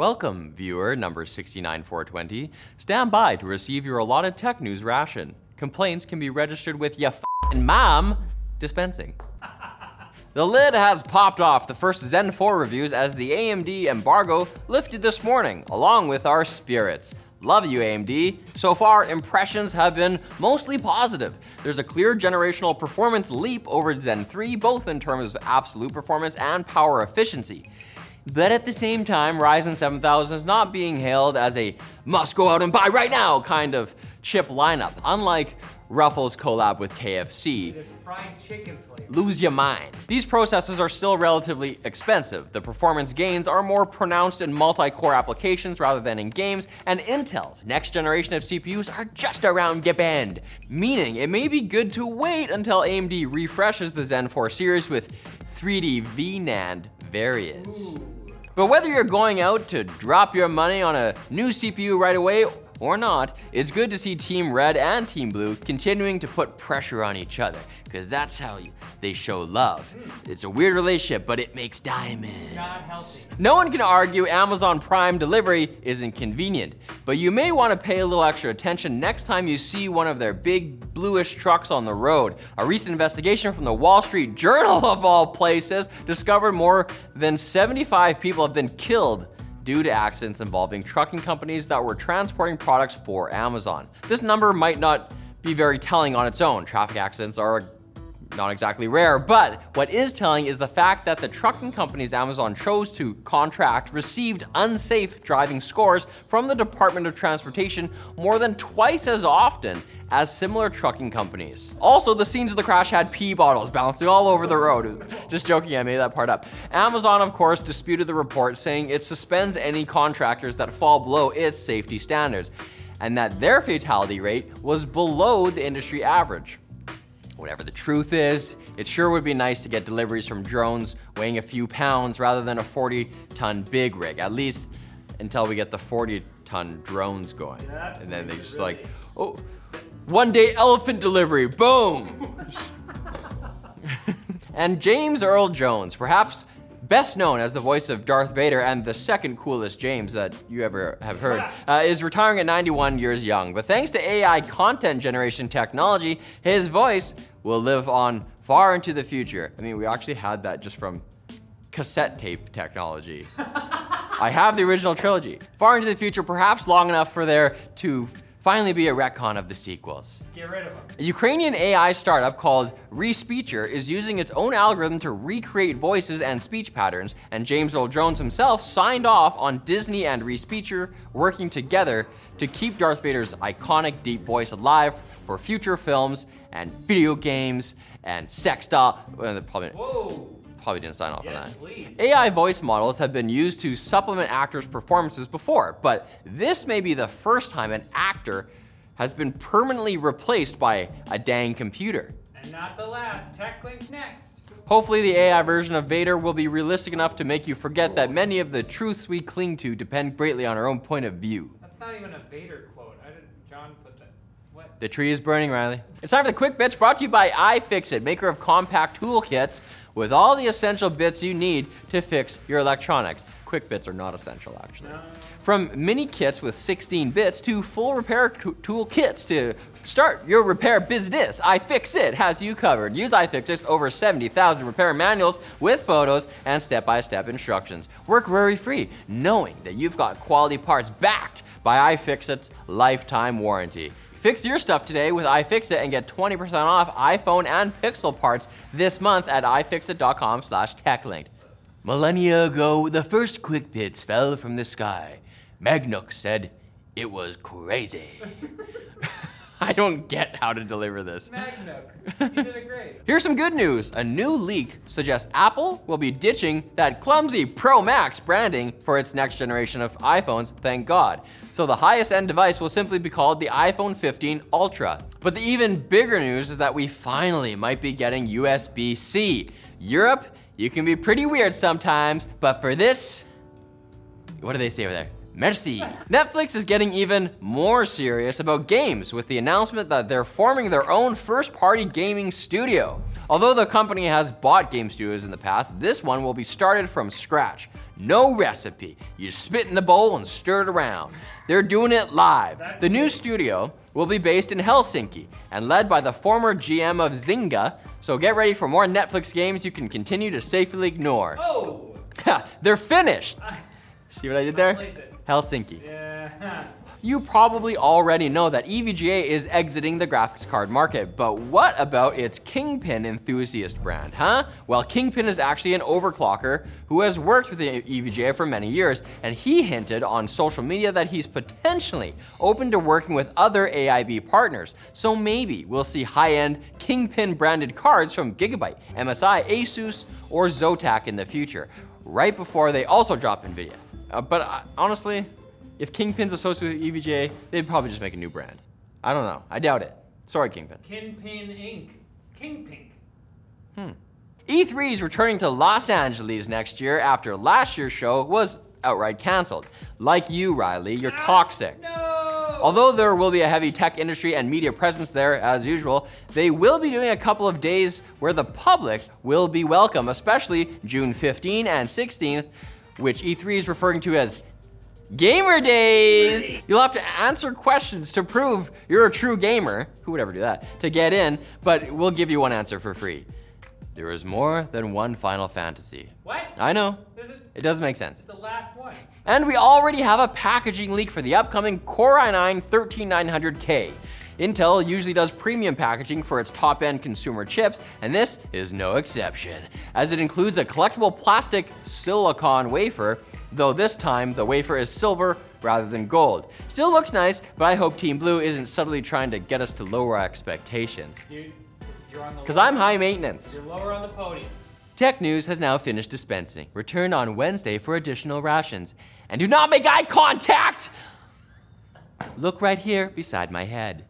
Welcome, viewer number 69420. Stand by to receive your allotted tech news ration. Complaints can be registered with ya f***ing mom dispensing. The lid has popped off the first Zen 4 reviews as the AMD embargo lifted this morning, along with our spirits. Love you, AMD. So far, impressions have been mostly positive. There's a clear generational performance leap over Zen 3, both in terms of absolute performance and power efficiency. But at the same time, Ryzen 7000 is not being hailed as a must go out and buy right now kind of chip lineup, unlike Ruffles collab with KFC. Fried chicken flavor. Lose your mind. These processors are still relatively expensive. The performance gains are more pronounced in multi core applications rather than in games, and Intel's next generation of CPUs are just around the bend. Meaning, it may be good to wait until AMD refreshes the Zen 4 series with 3D VNAND variants. But whether you're going out to drop your money on a new CPU right away or not, it's good to see Team Red and Team Blue continuing to put pressure on each other, because that's how you, they show love. It's a weird relationship, but it makes diamonds. No one can argue Amazon Prime delivery isn't convenient, but you may want to pay a little extra attention next time you see one of their big bluish trucks on the road. A recent investigation from the Wall Street Journal, of all places, discovered more than 75 people have been killed due to accidents involving trucking companies that were transporting products for Amazon. This number might not be very telling on its own. Traffic accidents are not exactly rare, but what is telling is the fact that the trucking companies Amazon chose to contract received unsafe driving scores from the Department of Transportation more than twice as often as similar trucking companies. Also, the scenes of the crash had pee bottles bouncing all over the road. Just joking, I made that part up. Amazon, of course, disputed the report, saying it suspends any contractors that fall below its safety standards, and that their fatality rate was below the industry average. Whatever the truth is, it sure would be nice to get deliveries from drones weighing a few pounds rather than a 40 ton big rig, at least until we get the 40 ton drones going. That's and then they just really- like, oh, one day elephant delivery, boom! and James Earl Jones, perhaps best known as the voice of Darth Vader and the second coolest James that you ever have heard, uh, is retiring at 91 years young. But thanks to AI content generation technology, his voice will live on far into the future. I mean, we actually had that just from cassette tape technology. I have the original trilogy. Far into the future, perhaps long enough for there to finally be a retcon of the sequels. Get rid of them. A Ukrainian AI startup called Respeecher is using its own algorithm to recreate voices and speech patterns, and James Earl Jones himself signed off on Disney and Respeecher working together to keep Darth Vader's iconic deep voice alive for future films and video games and sex doll. Well, probably, Whoa. Probably didn't sign off on that. please. AI voice models have been used to supplement actors' performances before, but this may be the first time an actor has been permanently replaced by a dang computer. And not the last. Tech link next. Hopefully, the AI version of Vader will be realistic enough to make you forget that many of the truths we cling to depend greatly on our own point of view. That's not even a Vader quote. I didn't. John put that. What? The tree is burning, Riley. It's time for the quick bits brought to you by iFixit, maker of compact toolkits with all the essential bits you need to fix your electronics. Quick bits are not essential, actually. From mini kits with 16 bits to full repair tool kits to start your repair business, iFixit has you covered. Use iFixit's over 70,000 repair manuals with photos and step by step instructions. Work worry free, knowing that you've got quality parts backed by iFixit's lifetime warranty. Fix your stuff today with iFixit and get 20% off iPhone and Pixel parts this month at ifixit.com slash. Millennia ago, the first quick bits fell from the sky. Magnuk said it was crazy. I don't get how to deliver this. You did it great. Here's some good news. A new leak suggests Apple will be ditching that clumsy Pro Max branding for its next generation of iPhones, thank God. So the highest end device will simply be called the iPhone 15 Ultra. But the even bigger news is that we finally might be getting USB C. Europe, you can be pretty weird sometimes, but for this, what do they say over there? Merci. Netflix is getting even more serious about games with the announcement that they're forming their own first party gaming studio. Although the company has bought game studios in the past, this one will be started from scratch. No recipe. You spit in the bowl and stir it around. They're doing it live. The new studio will be based in Helsinki and led by the former GM of Zynga, so get ready for more Netflix games you can continue to safely ignore. Oh! They're finished! See what I did there? Helsinki. Yeah. You probably already know that EVGA is exiting the graphics card market, but what about its Kingpin enthusiast brand, huh? Well, Kingpin is actually an overclocker who has worked with the EVGA for many years, and he hinted on social media that he's potentially open to working with other AIB partners. So maybe we'll see high-end Kingpin branded cards from Gigabyte, MSI, Asus, or Zotac in the future, right before they also drop NVIDIA. Uh, but uh, honestly, if Kingpin's associated with EVGA, they'd probably just make a new brand. I don't know. I doubt it. Sorry, Kingpin. Kingpin Inc. Kingpink. Hmm. E3 is returning to Los Angeles next year after last year's show was outright canceled. Like you, Riley, you're toxic. No! Although there will be a heavy tech industry and media presence there as usual, they will be doing a couple of days where the public will be welcome, especially June 15 and 16th, which E3 is referring to as Gamer Days! You'll have to answer questions to prove you're a true gamer. Who would ever do that? To get in, but we'll give you one answer for free. There is more than one Final Fantasy. What? I know. Is It doesn't make sense. the last one. And we already have a packaging leak for the upcoming Core i9 13900K. Intel usually does premium packaging for its top end consumer chips, and this is no exception, as it includes a collectible plastic silicon wafer, though this time the wafer is silver rather than gold. Still looks nice, but I hope Team Blue isn't subtly trying to get us to lower our expectations. You, you're on the. Because I'm high maintenance. You're lower on the podium. Tech News has now finished dispensing. Return on Wednesday for additional rations. And do not make eye contact! Look right here beside my head.